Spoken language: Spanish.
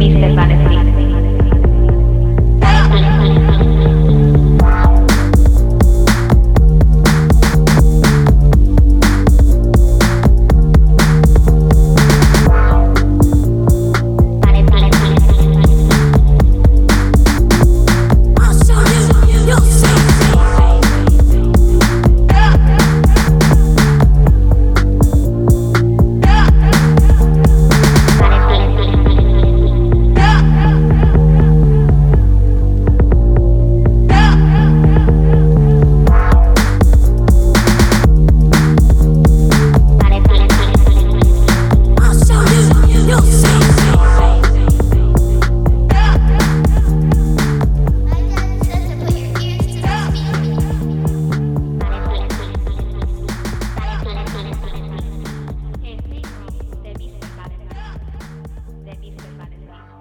Mr. Vanity. happy to the fun